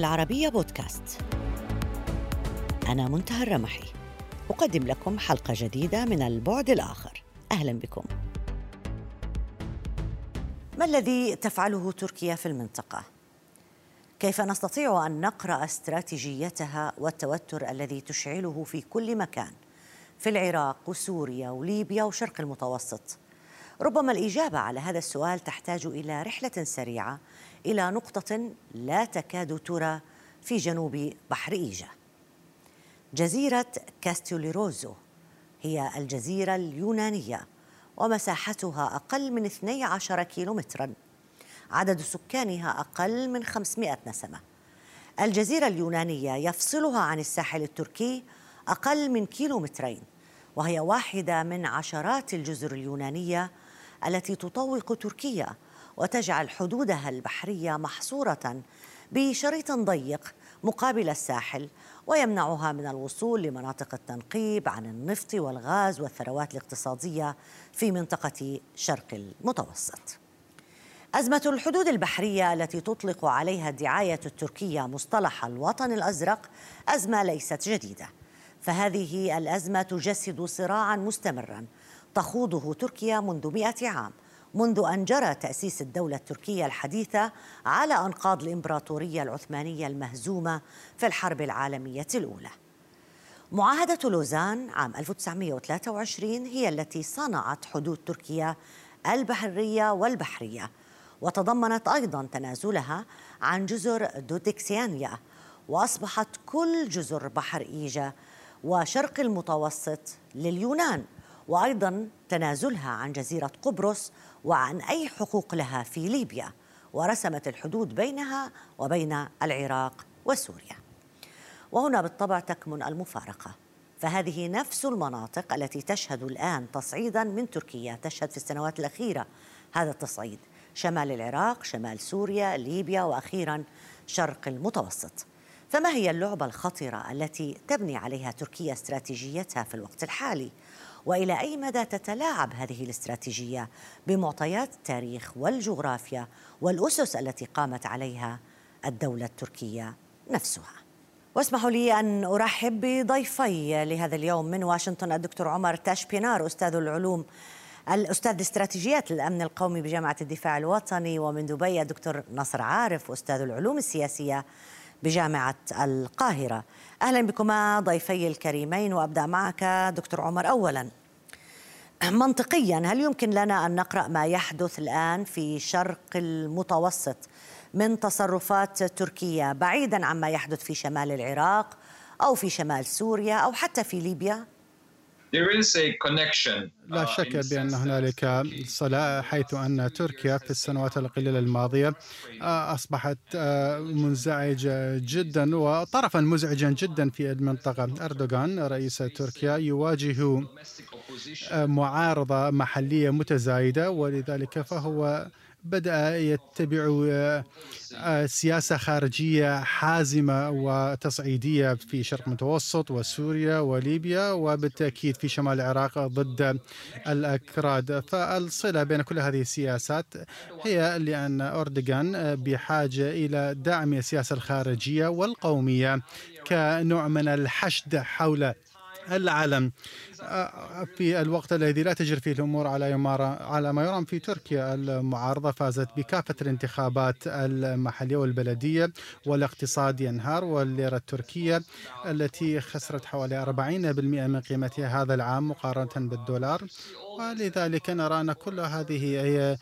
العربية بودكاست. أنا منتهى الرمحي. أقدم لكم حلقة جديدة من البعد الآخر. أهلا بكم. ما الذي تفعله تركيا في المنطقة؟ كيف نستطيع أن نقرأ استراتيجيتها والتوتر الذي تشعله في كل مكان؟ في العراق وسوريا وليبيا وشرق المتوسط؟ ربما الإجابة على هذا السؤال تحتاج إلى رحلة سريعة إلى نقطة لا تكاد ترى في جنوب بحر إيجا. جزيرة كاستيوليروزو هي الجزيرة اليونانية ومساحتها أقل من 12 كيلومترا. عدد سكانها أقل من 500 نسمة. الجزيرة اليونانية يفصلها عن الساحل التركي أقل من كيلومترين وهي واحدة من عشرات الجزر اليونانية التي تطوق تركيا وتجعل حدودها البحرية محصورة بشريط ضيق مقابل الساحل ويمنعها من الوصول لمناطق التنقيب عن النفط والغاز والثروات الاقتصادية في منطقة شرق المتوسط. أزمة الحدود البحرية التي تطلق عليها الدعاية التركية مصطلح الوطن الأزرق أزمة ليست جديدة، فهذه الأزمة تجسد صراعا مستمرا تخوضه تركيا منذ مئة عام منذ أن جرى تأسيس الدولة التركية الحديثة على أنقاض الإمبراطورية العثمانية المهزومة في الحرب العالمية الأولى. معاهدة لوزان عام 1923 هي التي صنعت حدود تركيا البحرية والبحرية وتضمنت أيضا تنازلها عن جزر دودكسيانيا وأصبحت كل جزر بحر إيجا وشرق المتوسط لليونان. وأيضا تنازلها عن جزيرة قبرص وعن أي حقوق لها في ليبيا ورسمت الحدود بينها وبين العراق وسوريا. وهنا بالطبع تكمن المفارقة. فهذه نفس المناطق التي تشهد الآن تصعيدا من تركيا تشهد في السنوات الأخيرة هذا التصعيد. شمال العراق شمال سوريا ليبيا وأخيرا شرق المتوسط. فما هي اللعبة الخطره التي تبني عليها تركيا استراتيجيتها في الوقت الحالي؟ وإلى أي مدى تتلاعب هذه الاستراتيجية بمعطيات التاريخ والجغرافيا والأسس التي قامت عليها الدولة التركية نفسها. واسمحوا لي أن أرحب بضيفي لهذا اليوم من واشنطن الدكتور عمر تاشبينار أستاذ العلوم الأستاذ استراتيجيات الأمن القومي بجامعة الدفاع الوطني ومن دبي الدكتور نصر عارف أستاذ العلوم السياسية بجامعة القاهرة أهلا بكما ضيفي الكريمين وأبدأ معك دكتور عمر أولا منطقيا هل يمكن لنا أن نقرأ ما يحدث الآن في شرق المتوسط من تصرفات تركيا بعيدا عما يحدث في شمال العراق أو في شمال سوريا أو حتى في ليبيا؟ لا uh, شك بأن هنالك صلة حيث أن تركيا في السنوات القليلة الماضية uh, أصبحت uh, منزعجة جدا وطرفا مزعجا جدا في المنطقة. أردوغان رئيس تركيا يواجه معارضة محلية متزايدة ولذلك فهو بدأ يتبع آه، سياسة خارجية حازمة وتصعيدية في شرق المتوسط وسوريا وليبيا وبالتأكيد في شمال العراق ضد الأكراد. فالصلة بين كل هذه السياسات هي لأن أردوغان بحاجة إلى دعم السياسة الخارجية والقومية كنوع من الحشد حول العالم. آه، في الوقت الذي لا تجري فيه الأمور على يمارة على ما يرام في تركيا المعارضة فازت بكافة الانتخابات المحلية والبلدية والاقتصاد ينهار والليرة التركية التي خسرت حوالي 40% من قيمتها هذا العام مقارنة بالدولار. ولذلك نرى أن كل هذه هي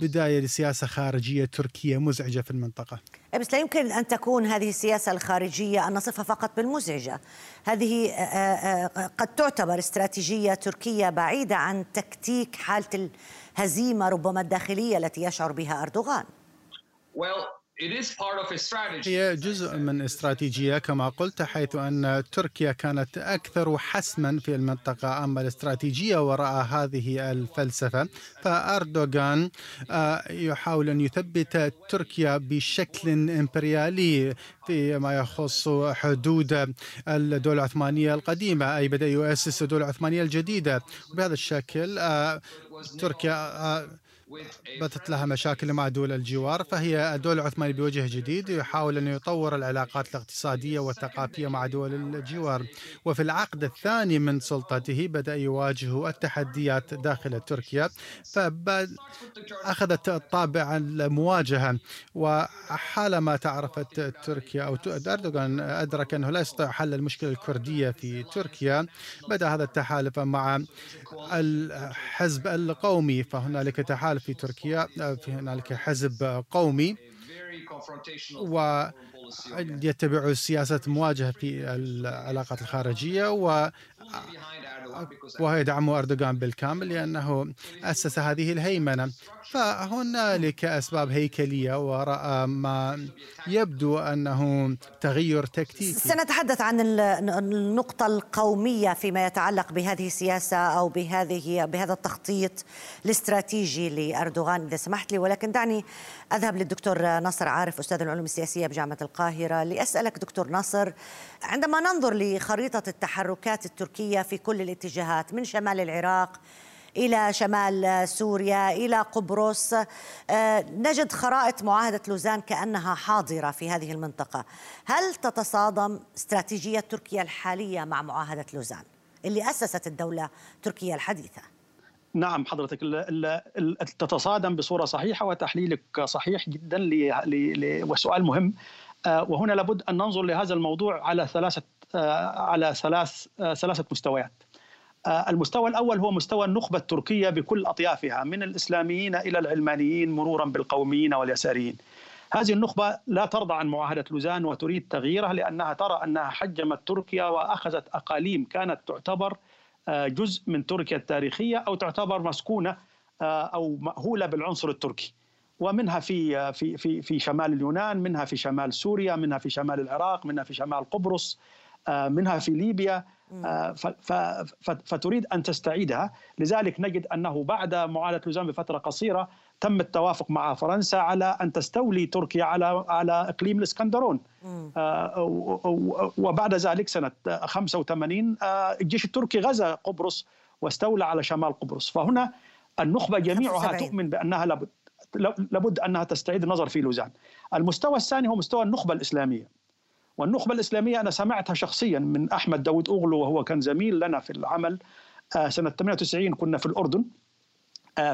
بداية لسياسة خارجية تركية مزعجة في المنطقة. إيه، بس لا يمكن أن تكون هذه السياسة الخارجية أن نصفها فقط بالمزعجة. هذه آه، آه، قد تعتبر استراتيجية تركية بعيدة عن تكتيك حالة الهزيمة ربما الداخلية التي يشعر بها أردوغان هي جزء من استراتيجية كما قلت حيث أن تركيا كانت أكثر حسما في المنطقة أما الاستراتيجية وراء هذه الفلسفة فأردوغان آه، يحاول أن يثبت تركيا بشكل إمبريالي فيما يخص حدود الدولة العثمانية القديمة أي بدأ يؤسس الدولة العثمانية الجديدة. وبهذا الشكل آه، تركيا آه، باتت لها مشاكل مع دول الجوار فهي الدولة العثمانية بوجه جديد يحاول أن يطور العلاقات الاقتصادية والثقافية مع دول الجوار. وفي العقد الثاني من سلطته بدأ يواجه التحديات داخل تركيا فأخذت طابع المواجهة. وحالما تعرفت تركيا أو أردوغان أدرك أنه لا يستطيع حل المشكلة الكردية في تركيا. بدأ هذا التحالف مع الحزب القومي فهنالك تحالف في تركيا في هنالك حزب قومي ويتبع سياسة مواجهة في العلاقات الخارجية و وهو يدعم أردوغان بالكامل لأنه أسس هذه الهيمنة. فهنالك أسباب هيكلية وراء ما يبدو أنه تغير تكتيكي. سنتحدث عن النقطة القومية فيما يتعلق بهذه السياسة أو بهذه بهذا التخطيط الاستراتيجي لأردوغان. إذا سمحت لي ولكن دعني أذهب للدكتور ناصر عارف أستاذ العلوم السياسية بجامعة القاهرة لأسألك دكتور ناصر عندما ننظر لخريطة التحركات التركية في كل الاتجاهات من شمال العراق إلى شمال سوريا إلى قبرص آه، نجد خرائط معاهدة لوزان كأنها حاضرة في هذه المنطقة. هل تتصادم استراتيجية تركيا الحالية مع معاهدة لوزان اللي أسست الدولة التركيه الحديثة؟ نعم حضرتك تتصادم بصورة صحيحة وتحليلك صحيح جدا وسؤال مهم آه، وهنا لابد أن ننظر لهذا الموضوع على ثلاثة آه، على ثلاث ثلاثة مستويات آه، المستوى الأول هو مستوى النخبة التركية بكل أطيافها من الإسلاميين إلى العلمانيين مرورا بالقوميين واليساريين. هذه النخبة لا ترضى عن معاهدة لوزان وتريد تغييرها لأنها ترى أنها حجمت تركيا وأخذت أقاليم كانت تعتبر آه، جزء من تركيا التاريخية أو تعتبر مسكونة آه، أو مأهولة بالعنصر التركي. ومنها في في في في شمال اليونان، منها في شمال سوريا، منها في شمال العراق، منها في شمال قبرص، منها في ليبيا. آه، فتريد أن تستعيدها. لذلك نجد أنه بعد معاهده لوزان بفترة قصيرة تم التوافق مع فرنسا على أن تستولي تركيا على على إقليم الإسكندرون. آه، وبعد ذلك سنة 85 آه، الجيش التركي غزا قبرص واستولى على شمال قبرص. فهنا النخبة جميعها تؤمن بأنها لابد لابد أنها تستعيد النظر في لوزان. المستوى الثاني هو مستوى النخبة الإسلامية. والنخبة الإسلامية أنا سمعتها شخصيا من أحمد داود أغلو وهو كان زميل لنا في العمل. آه، سنة 98 كنا في الأردن. آه،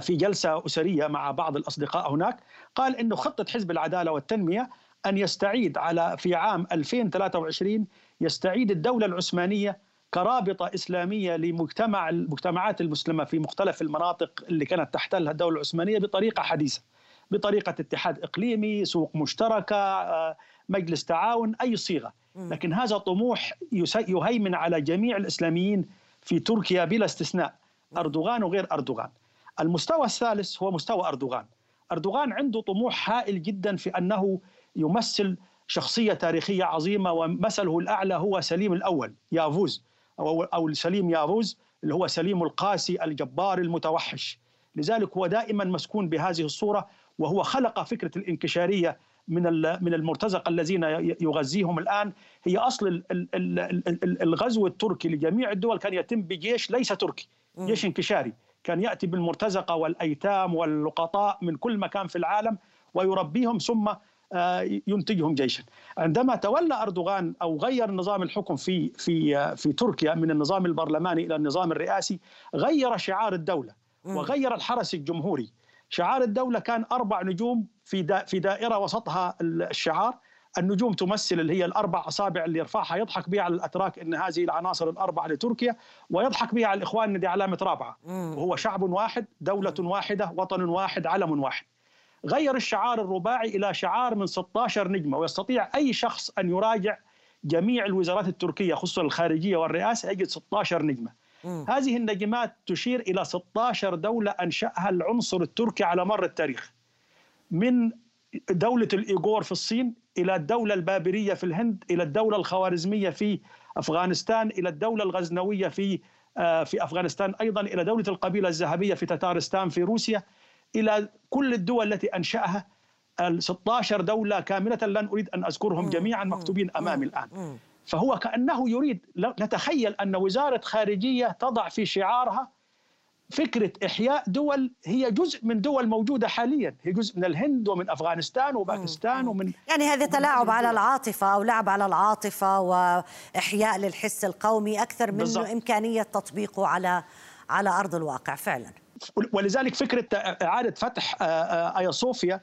في جلسة أسرية مع بعض الأصدقاء هناك قال أنه خطة حزب العدالة والتنمية أن يستعيد على في عام 2023 يستعيد الدولة العثمانية كرابطة إسلامية لمجتمع المجتمعات المسلمة في مختلف المناطق اللي كانت تحتلها الدولة العثمانية بطريقة حديثة بطريقة اتحاد إقليمي سوق مشتركة آه، مجلس تعاون أي صيغة. لكن هذا طموح يهيمن على جميع الإسلاميين في تركيا بلا استثناء أردوغان وغير أردوغان. المستوى الثالث هو مستوى أردوغان. أردوغان عنده طموح هائل جدا في أنه يمثل شخصية تاريخية عظيمة ومثله الأعلى هو سليم الأول يافوز أو سليم يافوز اللي هو سليم القاسي الجبار المتوحش. لذلك هو دائما مسكون بهذه الصورة وهو خلق فكرة الانكشارية من من المرتزقة الذين يغذيهم الآن. هي أصل الغزو التركي لجميع الدول كان يتم بجيش ليس تركي جيش انكشاري. كان يأتي بالمرتزقة والأيتام واللقطاء من كل مكان في العالم ويربيهم ثم آه، ينتجهم جيشا. عندما تولى أردوغان أو غير نظام الحكم في في في تركيا من النظام البرلماني إلى النظام الرئاسي غير شعار الدولة وغير الحرس الجمهوري. شعار الدولة كان أربع نجوم في في دائرة وسطها الشعار. النجوم تمثل اللي هي الأربع أصابع اللي يرفعها يضحك بها على الأتراك أن هذه العناصر الأربعة لتركيا ويضحك بها على الإخوان أن دي علامة رابعة. وهو شعب واحد دولة واحدة وطن واحد علم واحد. غير الشعار الرباعي إلى شعار من 16 نجمة ويستطيع أي شخص أن يراجع جميع الوزارات التركية خصوصا الخارجية والرئاسة يجد 16 نجمة. هذه النجمات تشير إلى 16 دولة أنشأها العنصر التركي على مر التاريخ. من دولة الإيغور في الصين إلى الدولة البابرية في الهند إلى الدولة الخوارزمية في أفغانستان إلى الدولة الغزنوية في آه، في أفغانستان أيضا إلى دولة القبيلة الذهبية في تتارستان في روسيا. إلى كل الدول التي أنشأها ال 16 دولة كاملة لن أريد أن أذكرهم جميعا مكتوبين أمامي الآن. فهو كأنه يريد نتخيل أن وزارة خارجية تضع في شعارها فكرة إحياء دول هي جزء من دول موجودة حاليا. هي جزء من الهند ومن أفغانستان وباكستان ومن يعني هذا تلاعب على العاطفة أو لعب على العاطفة وإحياء للحس القومي أكثر من. إمكانية تطبيقه على على أرض الواقع فعلا. ولذلك فكرة إعادة فتح آه، آه، ايا صوفيا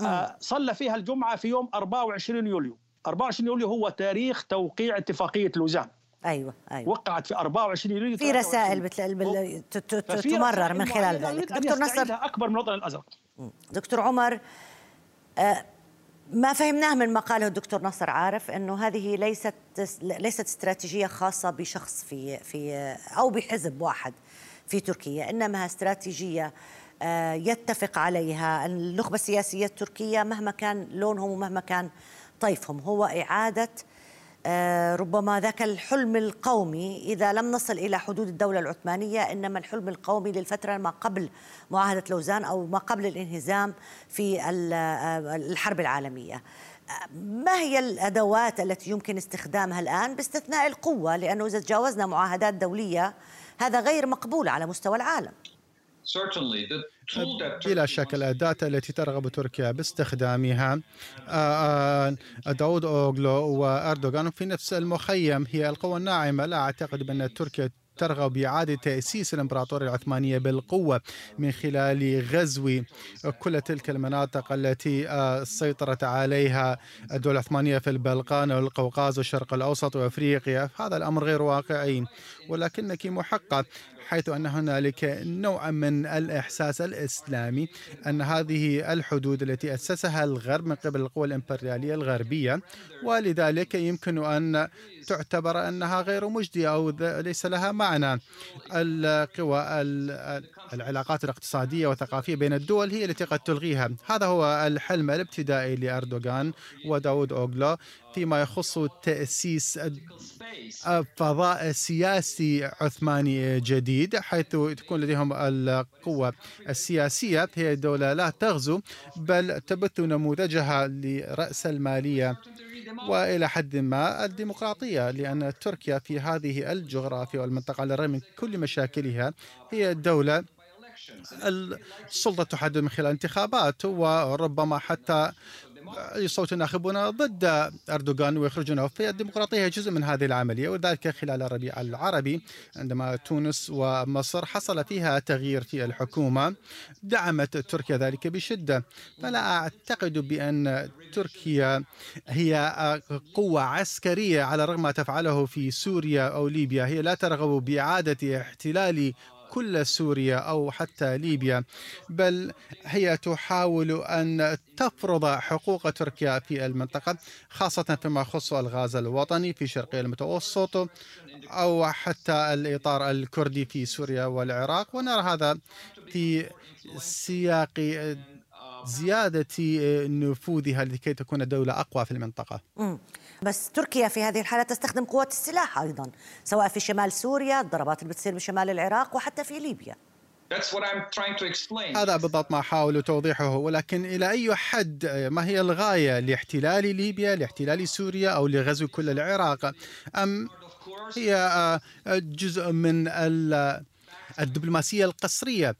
آه، صلى فيها الجمعة في يوم 24 يوليو. 24 يوليو هو تاريخ توقيع اتفاقية لوزان. أيوه أيوه. وقعت في 24 يوليو في رسائل بتل... تمرر من خلال ذلك. دكتور نصر. أكبر من الوطن الازرق دكتور عمر آه ما فهمناه من ما قاله الدكتور نصر عارف إنه هذه ليست ليست استراتيجية خاصة بشخص في في أو بحزب واحد في تركيا إنما استراتيجية آه، يتفق عليها النخبة السياسية التركية مهما كان لونهم ومهما كان طيفهم. هو إعادة ربما ذاك الحلم القومي. إذا لم نصل إلى حدود الدولة العثمانية إنما الحلم القومي للفترة ما قبل معاهدة لوزان أو ما قبل الانهزام في آه، الحرب العالمية. آه، ما هي الأدوات التي يمكن استخدامها الآن باستثناء القوة؟ لأنه إذا تجاوزنا معاهدات دولية هذا غير مقبول على مستوى العالم. بلا شك الأداة التي ترغب تركيا باستخدامها آه، آه، داود أوغلو وأردوغان في نفس المخيم هي القوى الناعمة. لا أعتقد بأن تركيا ترغب بإعادة تأسيس الإمبراطورية العثمانية بالقوة من خلال غزو كل تلك المناطق التي آه، سيطرت عليها الدولة العثمانية في البلقان والقوقاز والشرق الأوسط وأفريقيا. هذا الأمر غير واقعي ولكنك محقة حيث أن هنالك نوع من الإحساس الإسلامي أن هذه الحدود التي أسسها الغرب من قبل القوى الإمبريالية الغربية ولذلك يمكن أن تعتبر أنها غير مجدية أو ليس لها معنى. القوى العلاقات الاقتصادية والثقافية بين الدول هي التي قد تلغيها. هذا هو الحلم الابتدائي لأردوغان وداود أوغلو. فيما يخص تأسيس فضاء سياسي عثماني جديد حيث تكون لديهم القوة السياسية. هي دولة لا تغزو بل تبث نموذجها لرأس المالية وإلى حد ما الديمقراطية لأن تركيا في هذه الجغرافيا والمنطقة على الرغم من كل مشاكلها هي دوله السلطة تحدد من خلال انتخابات وربما حتى يصوت الناخبون ضد أردوغان ويخرجونه. في الديمقراطية جزء من هذه العملية وذلك خلال الربيع العربي عندما تونس ومصر حصل فيها تغيير في الحكومة دعمت تركيا ذلك بشدة. فلا أعتقد بأن تركيا هي قوة عسكرية على الرغم ما تفعله في سوريا أو ليبيا. هي لا ترغب بإعادة احتلال كل سوريا أو حتى ليبيا بل هي تحاول أن تفرض حقوق تركيا في المنطقة خاصة فيما يخص الغاز الوطني في شرقي المتوسط أو حتى الإطار الكردي في سوريا والعراق. ونرى هذا في سياق زيادة نفوذها لكي تكون دولة أقوى في المنطقة. بس تركيا في هذه الحالة تستخدم قوات السلاح أيضا سواء في شمال سوريا الضربات اللي بتصير بشمال العراق وحتى في ليبيا. هذا بالضبط ما أحاول توضيحه ولكن إلى أي حد ما هي الغاية لاحتلال ليبيا لاحتلال سوريا أو لغزو كل العراق؟ أم هي آه، جزء من الدبلوماسية القسرية.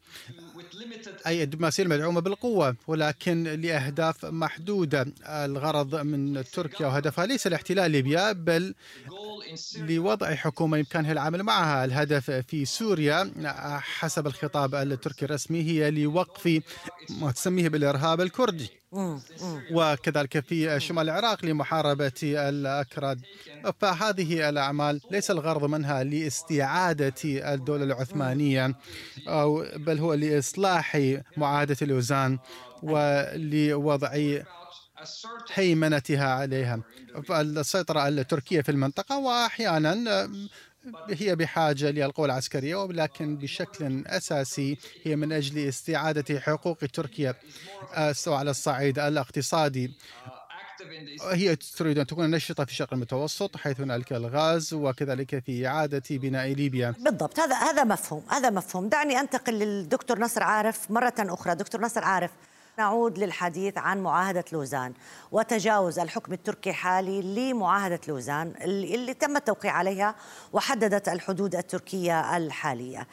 أي الدبلوماسية المدعومة بالقوة ولكن لأهداف محدودة. الغرض من تركيا وهدفها ليس لاحتلال ليبيا بل لوضع حكومة يمكنها العمل معها. الهدف في سوريا حسب الخطاب التركي الرسمي هي لوقف ما تسميه بالإرهاب الكردي. وكذلك في شمال العراق لمحاربة الأكراد. فهذه الأعمال ليس الغرض منها لاستعادة الدولة العثمانية أو بل هو لإصلاح معاهدة لوزان ولوضع هيمنتها عليها. السيطرة التركية في المنطقة وأحيانا هي بحاجة للقوى العسكرية ولكن بشكل أساسي هي من أجل استعادة حقوق تركيا. سواء على الصعيد الاقتصادي. هي تريد أن تكون نشطة في الشرق المتوسط حيث هنالك الغاز وكذلك في إعادة بناء ليبيا. بالضبط هذا هذا مفهوم هذا مفهوم. دعني أنتقل للدكتور نصر عارف مرة أخرى. دكتور نصر عارف نعود للحديث عن معاهدة لوزان وتجاوز الحكم التركي الحالي لمعاهدة لوزان اللي تم التوقيع عليها وحددت الحدود التركية الحالية.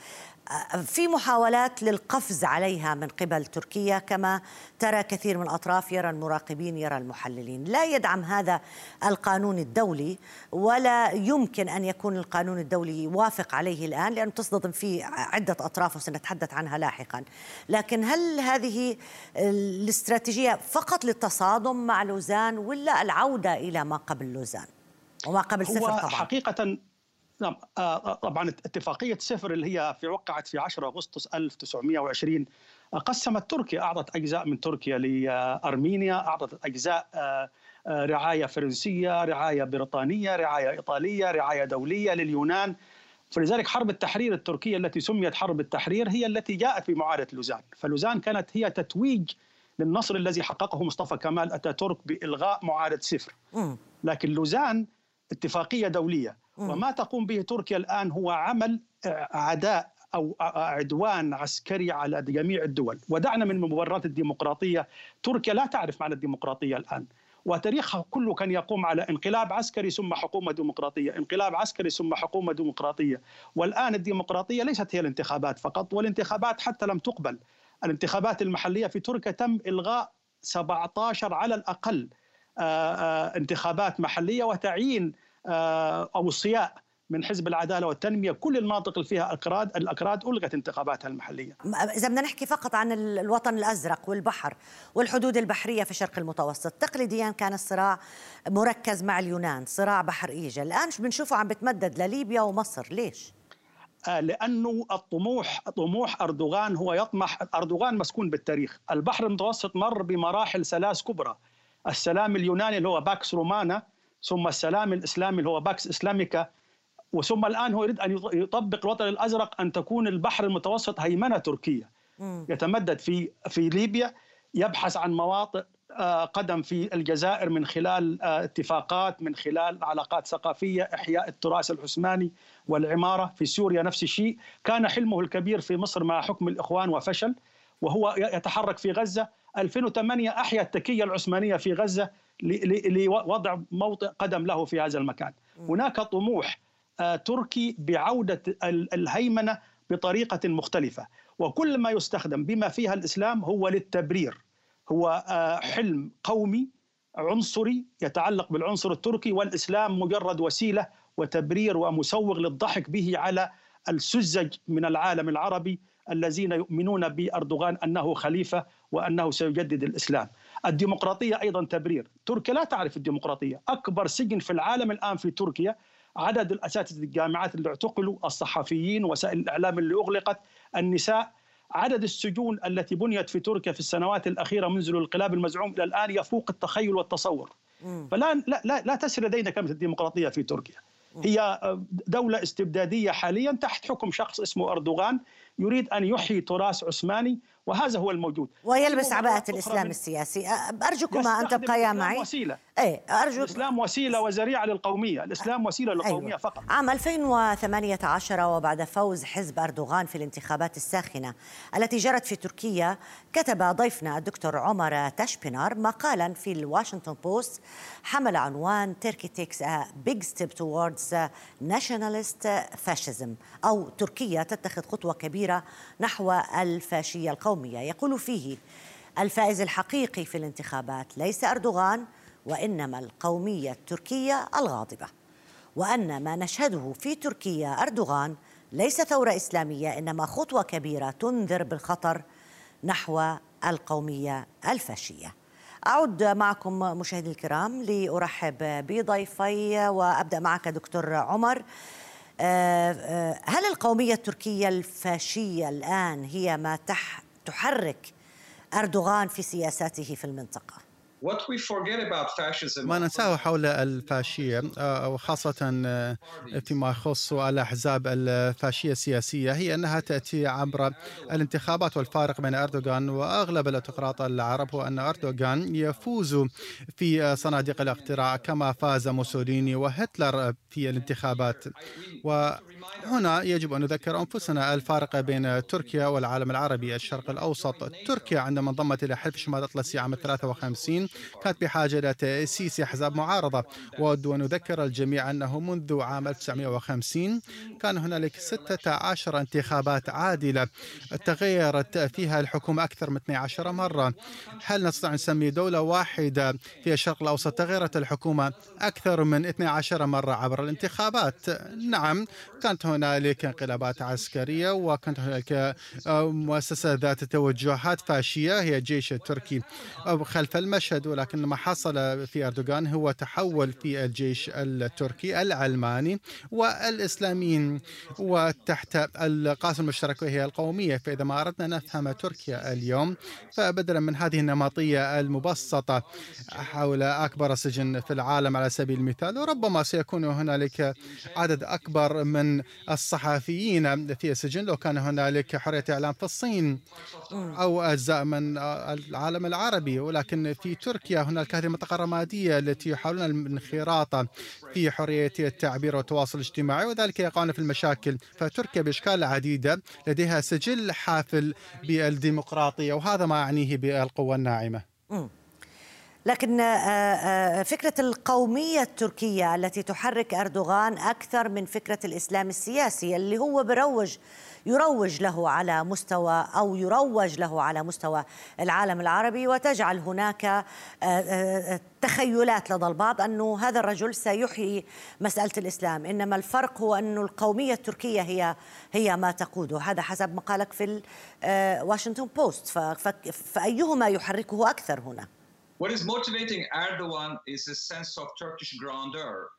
في محاولات للقفز عليها من قبل تركيا كما ترى كثير من الأطراف يرى المراقبين يرى المحللين، لا يدعم هذا القانون الدولي ولا يمكن أن يكون القانون الدولي يوافق عليه الآن لأنه تصطدم فيه عدة أطراف وسنتحدث عنها لاحقا، لكن هل هذه الاستراتيجية فقط للتصادم مع لوزان ولا العودة إلى ما قبل لوزان؟ وما قبل صفر طبعا. حقيقة نعم آه، آه، طبعا اتفاقية صفر اللي هي في وقعت في 10 أغسطس 1920 قسمت تركيا أعطت أجزاء من تركيا لأرمينيا أعطت أجزاء آه، رعاية فرنسية رعاية بريطانية رعاية إيطالية رعاية دولية لليونان. فلذلك حرب التحرير التركية التي سميت حرب التحرير هي التي جاءت بمعاهدة لوزان. فلوزان كانت هي تتويج للنصر الذي حققه مصطفى كمال أتاتورك بإلغاء معاهدة صفر لكن لوزان اتفاقية دولية. وما تقوم به تركيا الآن هو عمل عداء أو عدوان عسكري على جميع الدول. ودعنا من مبررات الديمقراطية تركيا لا تعرف معنى الديمقراطية الآن. وتاريخها كله كان يقوم على انقلاب عسكري ثم حكومة ديمقراطية، انقلاب عسكري ثم حكومة ديمقراطية، والآن الديمقراطية ليست هي الانتخابات فقط والانتخابات حتى لم تقبل. الانتخابات المحلية في تركيا تم إلغاء 17 على الأقل انتخابات محلية وتعيين آه، اوصياء من حزب العدالة والتنمية كل المناطق اللي فيها اكراد الاكراد ألغت انتخاباتها المحلية. إذا بدنا نحكي فقط عن الوطن الأزرق والبحر والحدود البحرية في الشرق المتوسط، تقليديا كان الصراع مركز مع اليونان، صراع بحر إيجا، الآن بنشوفه عم بتمدد لليبيا ومصر، ليش؟ آه، لأنه الطموح طموح أردوغان هو يطمح أردوغان مسكون بالتاريخ، البحر المتوسط مر بمراحل ثلاث كبرى، السلام اليوناني اللي هو Pax Romana ثم السلام الإسلامي اللي هو Pax Islamica وثم الآن هو يريد أن يطبق الوطن الأزرق أن تكون البحر المتوسط هيمنة تركية. يتمدد في في ليبيا يبحث عن مواطئ آه، قدم في الجزائر من خلال آه، اتفاقات من خلال علاقات ثقافية إحياء التراث العثماني والعمارة في سوريا نفس الشيء. كان حلمه الكبير في مصر مع حكم الإخوان وفشل وهو يتحرك في غزة. 2008 أحيا التكية العثمانية في غزة لوضع موطئ قدم له في هذا المكان. هناك طموح آه، تركي بعودة الهيمنة بطريقة مختلفة. وكل ما يستخدم بما فيها الإسلام هو للتبرير. هو آه، حلم قومي عنصري يتعلق بالعنصر التركي والإسلام مجرد وسيلة وتبرير ومسوغ للضحك به على السذج من العالم العربي الذين يؤمنون بأردوغان أنه خليفة وأنه سيجدد الإسلام. الديمقراطية أيضا تبرير. تركيا لا تعرف الديمقراطية. أكبر سجن في العالم الآن في تركيا. عدد الأساتذة الجامعات اللي اعتقلوا الصحفيين وسائل الإعلام اللي أغلقت النساء. عدد السجون التي بنيت في تركيا في السنوات الأخيرة منذ الانقلاب المزعوم إلى الآن يفوق التخيل والتصور. فلا لا, لا, لا تسر لدينا كلمة الديمقراطية في تركيا. هي دولة استبدادية حاليا تحت حكم شخص اسمه أردوغان. يريد أن يحيي تراث عثماني. وهذا هو الموجود. ويلبس عباءة الإسلام السياسي. أرجوكما أن تبقيا معي. وسيلة. أي أرجو الإسلام وسيلة وذريعة للقومية. الإسلام وسيلة للقومية أيوة. فقط. عام 2018 وبعد فوز حزب أردوغان في الانتخابات الساخنة التي جرت في تركيا كتب ضيفنا الدكتور عمر تاشبينار مقالا في الواشنطن بوست حمل عنوان Turkey takes a big step towards nationalist fascism. أو تركيا تتخذ خطوة كبيرة نحو الفاشية القومية. القومية يقول فيه الفائز الحقيقي في الانتخابات ليس أردوغان وإنما القومية التركية الغاضبة. وأن ما نشهده في تركيا أردوغان ليس ثورة إسلامية إنما خطوة كبيرة تنذر بالخطر نحو القومية الفاشية. أعود معكم مشاهدي الكرام لأرحب بضيفي وأبدأ معك دكتور عمر. آه، آه، هل القومية التركية الفاشية الآن هي ما تح تحرك أردوغان في سياساته في المنطقة. ما ننساه حول الفاشية آه، وخاصة آه، فيما يخص الأحزاب الفاشية السياسية هي أنها تأتي عبر الانتخابات والفارق بين أردوغان وأغلب الأوتقراط العرب هو أن أردوغان يفوز في صناديق الاقتراع كما فاز موسوليني وهتلر في الانتخابات. وهنا يجب أن نذكر أنفسنا الفارق بين تركيا والعالم العربي. الشرق الأوسط تركيا عندما انضمت إلى حلف شمال الأطلسي عام 53 الصين كانت بحاجة إلى تأسيس أحزاب معارضة. وأود أن أذكر الجميع أنه منذ عام 1950 كان هنالك 16 انتخابات عادلة تغيرت فيها الحكومة أكثر من 12 مرة. هل نستطيع أن نسمي دولة واحدة في الشرق الأوسط تغيرت الحكومة أكثر من 12 مرة عبر الانتخابات؟ نعم كانت هنالك انقلابات عسكرية وكانت هنالك مؤسسة ذات توجهات فاشية هي الجيش التركي خلف المشهد. ولكن ما حصل في أردوغان هو تحول في الجيش التركي العلماني والإسلاميين وتحت القاسم المشترك وهي القومية. فإذا ما أردنا نفهم تركيا اليوم فبدلا من هذه النمطية المبسطة حول أكبر سجن في العالم على سبيل المثال وربما سيكون هنالك عدد أكبر من الصحفيين في السجن. لو كان هنالك حرية إعلام في الصين أو أجزاء من العالم العربي ولكن في تركيا. هنالك هذه المنطقة الرمادية التي يحاولون الانخراط في حرية التعبير والتواصل الاجتماعي وذلك يقعون في المشاكل. فتركيا بأشكال عديدة لديها سجل حافل بالديمقراطية وهذا ما أعنيه بالقوة الناعمة. لكن فكرة القومية التركية التي تحرك أردوغان أكثر من فكرة الإسلام السياسي اللي هو بروج يروج له على مستوى أو يروج له على مستوى العالم العربي وتجعل هناك تخيلات لدى البعض أنه هذا الرجل سيحيي مسألة الإسلام. إنما الفرق هو انه القومية التركية هي هي ما تقوده. هذا حسب مقالك في واشنطن بوست فأيهما يحركه أكثر هنا؟ What is motivating Erdogan is a sense of Turkish grandeur.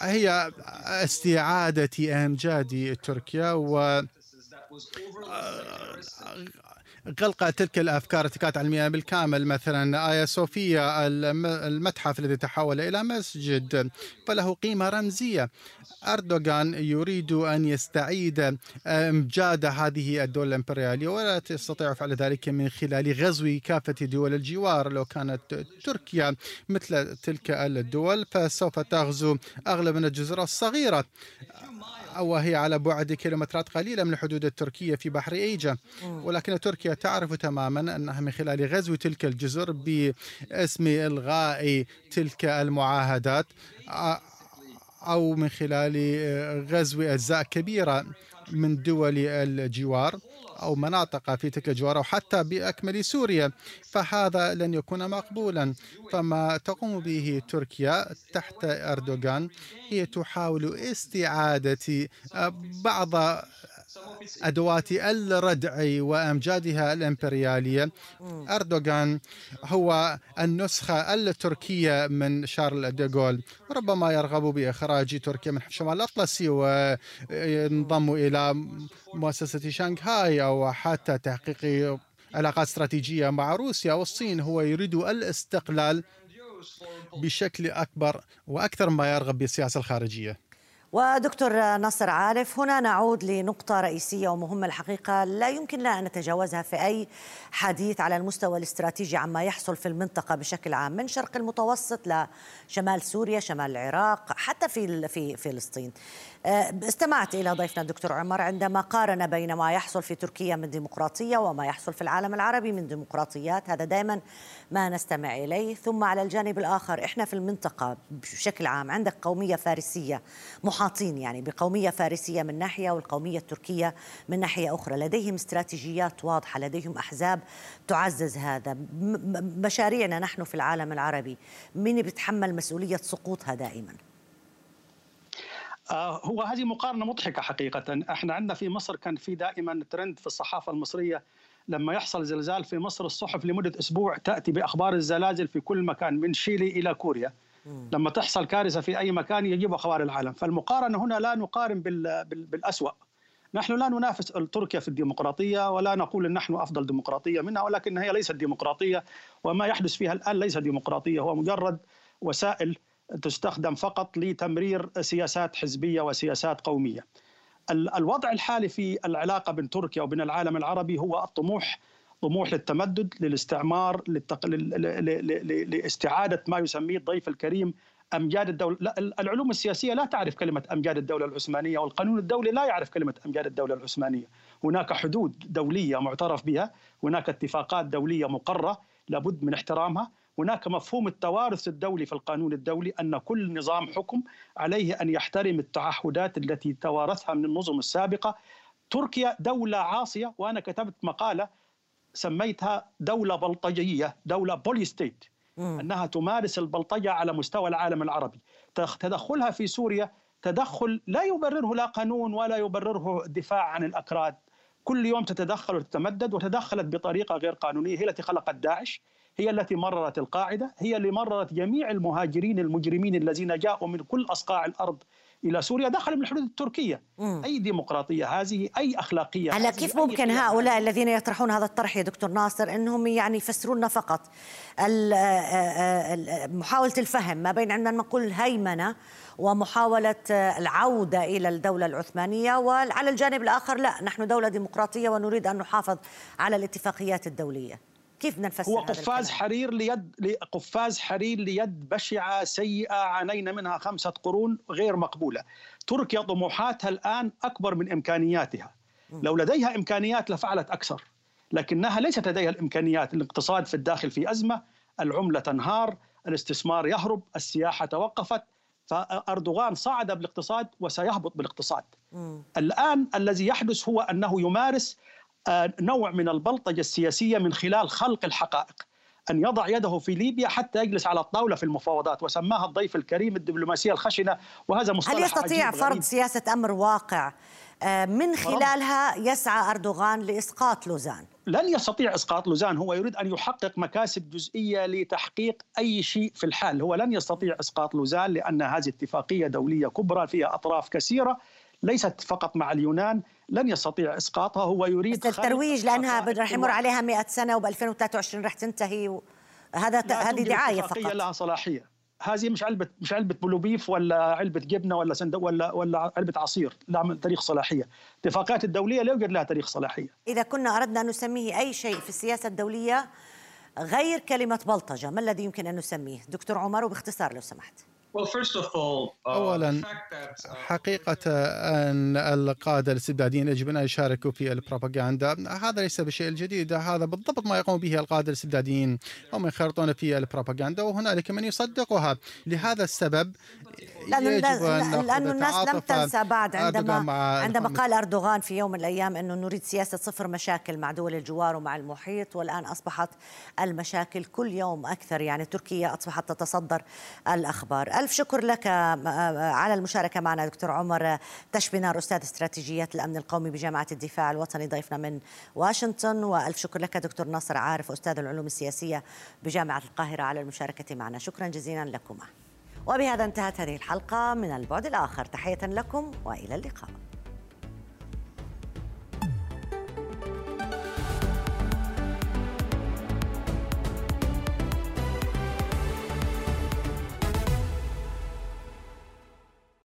هي استعادة أمجاد تركيا و was overly uh, غلق تلك الأفكار التي كانت علمية بالكامل مثلا ايا صوفيا المتحف الذي تحول إلى مسجد فله قيمة رمزية. أردوغان يريد أن يستعيد إمجاد هذه الدولة الإمبريالية ولا تستطيع فعل ذلك من خلال غزو كافة دول الجوار لو كانت تركيا مثل تلك الدول فسوف تغزو أغلب من الجزر الصغيرة. وهي على بعد كيلومترات قليلة من الحدود التركية في بحر إيجا. ولكن تركيا تعرف تماما أنها من خلال غزو تلك الجزر باسم إلغاء تلك المعاهدات أو من خلال غزو أجزاء كبيرة من دول الجوار أو مناطق في تلك الجوار أو حتى بأكمل سوريا. فهذا لن يكون مقبولا. فما تقوم به تركيا تحت أردوغان هي تحاول استعادة بعض أدوات الردع وأمجادها الإمبريالية. أردوغان هو النسخة التركية من شارل ديغول ربما يرغب بإخراج تركيا من شمال الأطلسي وينضم إلى مؤسسة شانغهاي أو حتى تحقيق علاقات استراتيجية مع روسيا والصين. هو يريد الاستقلال بشكل أكبر وأكثر ما يرغب بالسياسة الخارجية. ودكتور ناصر عارف هنا نعود لنقطة رئيسية ومهمة الحقيقة لا يمكن لنا أن نتجاوزها في أي حديث على المستوى الاستراتيجي عما يحصل في المنطقة بشكل عام من شرق المتوسط لشمال سوريا شمال العراق حتى في في فلسطين. استمعت إلى ضيفنا الدكتور عمر عندما قارن بين ما يحصل في تركيا من ديمقراطية وما يحصل في العالم العربي من ديمقراطيات. هذا دائما ما نستمع إليه. ثم على الجانب الآخر إحنا في المنطقة بشكل عام عندك قومية فارسية محاطين يعني بقومية فارسية من ناحية والقومية التركية من ناحية أخرى. لديهم استراتيجيات واضحة لديهم أحزاب تعزز هذا. مشاريعنا نحن في العالم العربي من بيتحمل مسؤولية سقوطها دائماً؟ هو هذه مقارنة مضحكة حقيقة. إحنا عندنا في مصر كان في دائما ترند في الصحافة المصرية. لما يحصل زلزال في مصر الصحف لمدة أسبوع تأتي بأخبار الزلازل في كل مكان من شيلي إلى كوريا. لما تحصل كارثة في أي مكان يجيب أخبار العالم. فالمقارنة هنا لا نقارن بالأسوأ. نحن لا ننافس تركيا في الديمقراطية ولا نقول إن نحن أفضل ديمقراطية منها ولكن هي ليست ديمقراطية وما يحدث فيها الآن ليس ديمقراطية. هو مجرد وسائل تستخدم فقط لتمرير سياسات حزبية وسياسات قومية. الوضع الحالي في العلاقة بين تركيا وبين العالم العربي هو الطموح طموح للتمدد للاستعمار للتق... لاستعادة ما يسميه الضيف الكريم أمجاد الدولة. لا العلوم السياسية لا تعرف كلمة أمجاد الدولة العثمانية والقانون الدولي لا يعرف كلمة أمجاد الدولة العثمانية. هناك حدود دولية معترف بها هناك اتفاقات دولية مقرة لابد من احترامها. هناك مفهوم التوارث الدولي في القانون الدولي أن كل نظام حكم عليه أن يحترم التعهدات التي توارثها من النظم السابقة. تركيا دولة عاصية وأنا كتبت مقالة سميتها دولة بلطجية، دولة بولي ستيت. أنها تمارس البلطجة على مستوى العالم العربي. تدخلها في سوريا تدخل لا يبرره لا قانون ولا يبرره الدفاع عن الأكراد. كل يوم تتدخل وتتمدد وتدخلت بطريقة غير قانونية هي التي خلقت داعش هي التي مررت القاعدة هي اللي مررت جميع المهاجرين المجرمين الذين جاءوا من كل أصقاع الأرض إلى سوريا دخلوا من الحدود التركية. مم. أي ديمقراطية هذه أي أخلاقية هلا كيف ممكن هؤلاء الذين يطرحون هذا الطرح يا دكتور ناصر إنهم يعني يفسرون فقط محاولة الفهم ما بين عندما نقول هيمنه ومحاولة العودة إلى الدولة العثمانية وعلى الجانب الآخر لا نحن دولة ديمقراطية ونريد أن نحافظ على الاتفاقيات الدولية. كيف بدنا نفسر هو قفاز حرير ليد قفاز حرير ليد بشعة سيئة عانينا منها خمسة قرون غير مقبولة. تركيا طموحاتها الآن أكبر من إمكانياتها. لو لديها إمكانيات لفعلت أكثر. لكنها ليست لديها الإمكانيات، الاقتصاد في الداخل في أزمة، العملة تنهار، الاستثمار يهرب، السياحة توقفت، فأردوغان صعد بالاقتصاد وسيهبط بالاقتصاد. الآن الذي يحدث هو أنه يمارس نوع من البلطجة السياسية من خلال خلق الحقائق أن يضع يده في ليبيا حتى يجلس على الطاولة في المفاوضات وسماها الضيف الكريم الدبلوماسية الخشنة وهذا مصطلح هل يستطيع فرض سياسة أمر واقع؟ آه، من خلالها يسعى أردوغان لإسقاط لوزان. لن يستطيع إسقاط لوزان هو يريد أن يحقق مكاسب جزئية لتحقيق أي شيء في الحال. هو لن يستطيع إسقاط لوزان لأن هذه اتفاقية دولية كبرى فيها أطراف كثيرة. ليست فقط مع اليونان لن يستطيع إسقاطها هو يريد الترويج لأنها رح يمر عليها 100 سنة وب 2023 رح تنتهي و... هذا هذه دعاية فقط. لها صلاحية. هذه مش علبه مش علبة بلوبيف ولا علبة جبنة ولا صندوق ولا ولا علبة عصير لها تاريخ صلاحية. الاتفاقات الدولية لا يوجد لها تاريخ صلاحية. إذا كنا أردنا أن نسميه أي شيء في السياسة الدولية غير كلمة بلطجة ما الذي يمكن أن نسميه؟ دكتور عمر وباختصار لو سمحت. Uh, اولا uh, حقيقة أن القادة الاستبداديين يجب أن يشاركوا في البروباغندا. هذا ليس بشيء جديد هذا بالضبط ما يقوم به القادة الاستبداديين هم ينخرطون في البروباغندا وهنالك من يصدقها. لهذا السبب لأنه, لأنه الناس لم تنسى بعد. عندما عندما قال أردوغان في يوم من الأيام أنه نريد سياسة صفر مشاكل مع دول الجوار ومع المحيط والآن أصبحت المشاكل كل يوم أكثر. يعني تركيا أصبحت تتصدر الأخبار. ألف شكر لك على المشاركة معنا دكتور عمر تشبينار أستاذ استراتيجيات الأمن القومي بجامعة الدفاع الوطني ضيفنا من واشنطن. وألف شكر لك دكتور ناصر عارف أستاذ العلوم السياسية بجامعة القاهرة على المشاركة معنا. شكرا جزيلا لكما. وبهذا انتهت هذه الحلقة من البعد الآخر. تحية لكم وإلى اللقاء.